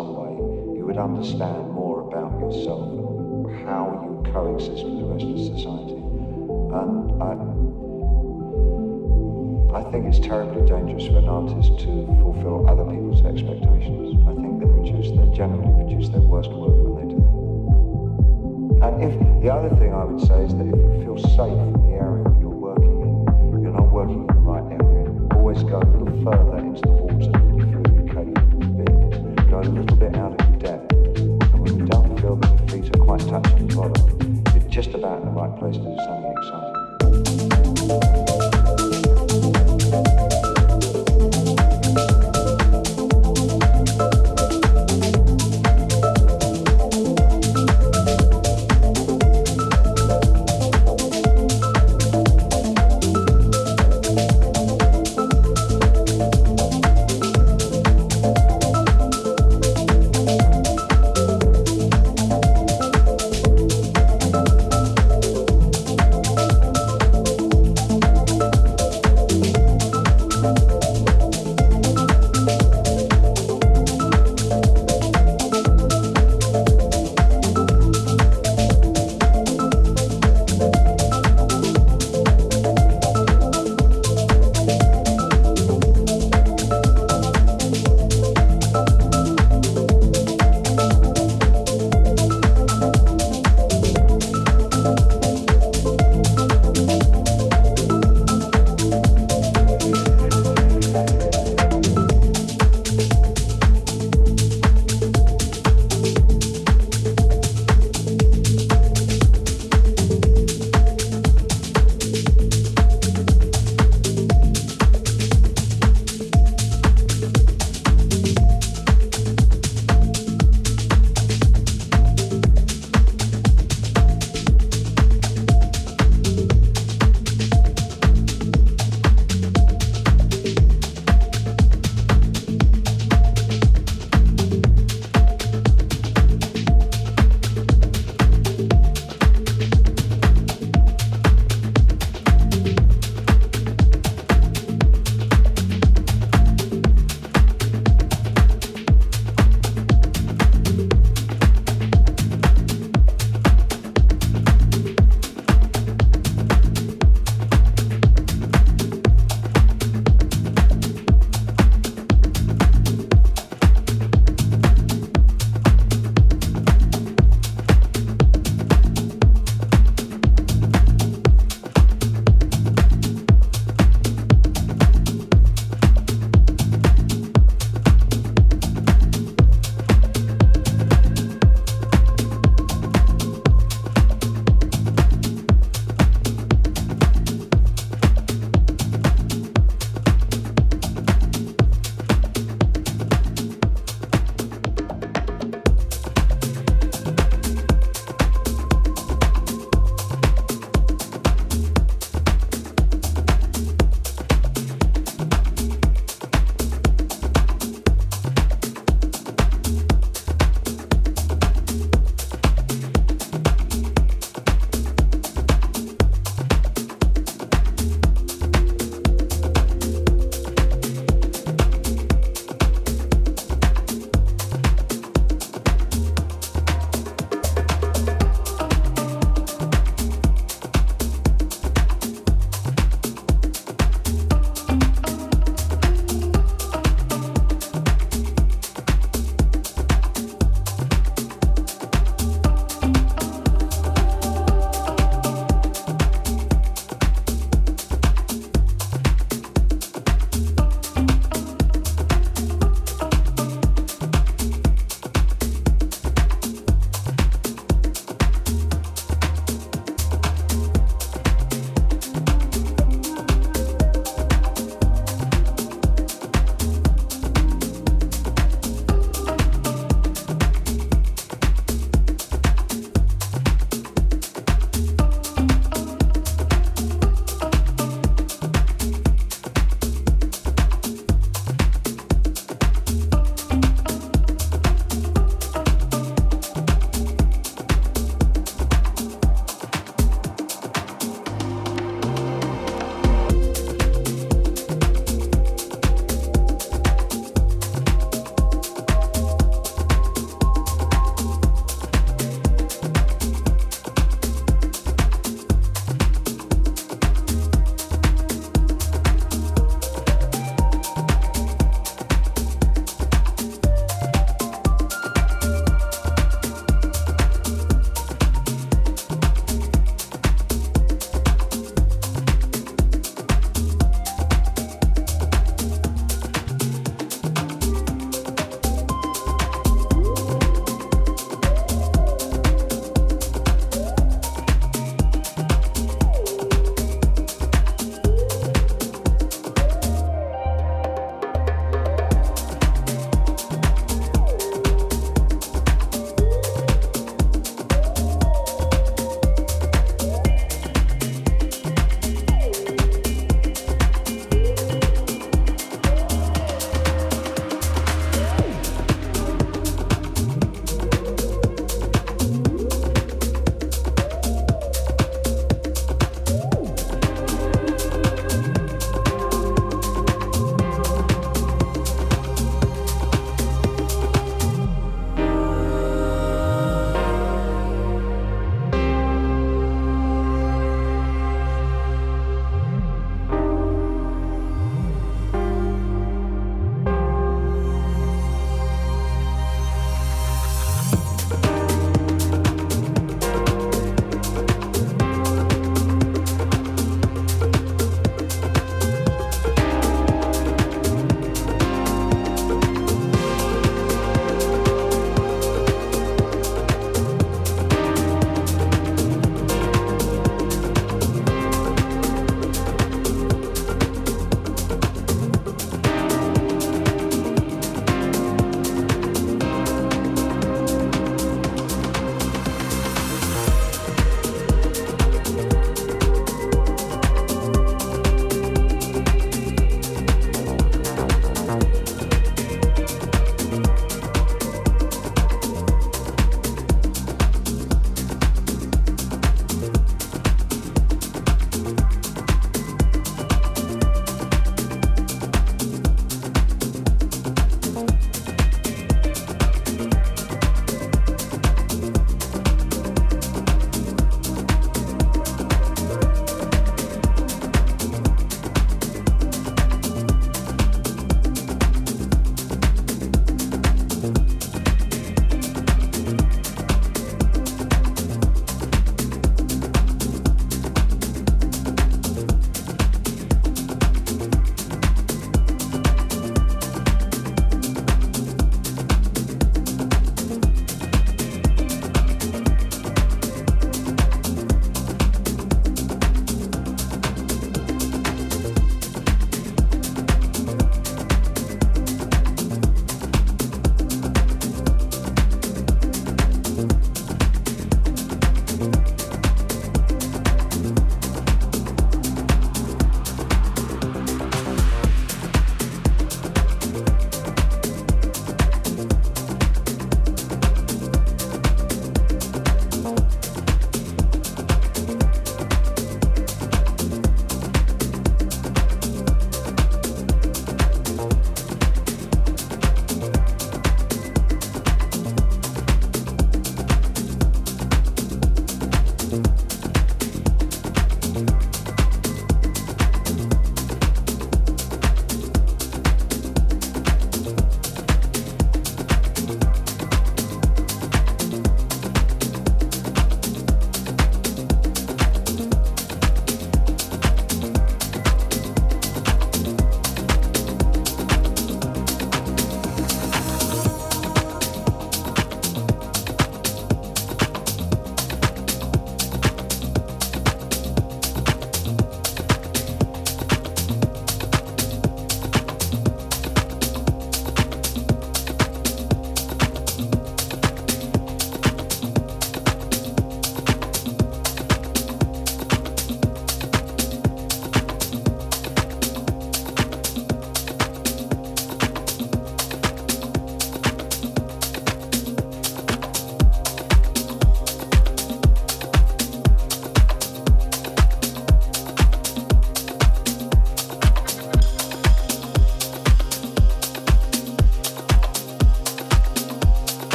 some way, you would understand more about yourself and how you coexist with the rest of society. And I, I think it's terribly dangerous for an artist to fulfill other people's expectations. I think they produce, they generally produce their worst work when they do that. And if the other thing I would say is that if you feel safe in the area place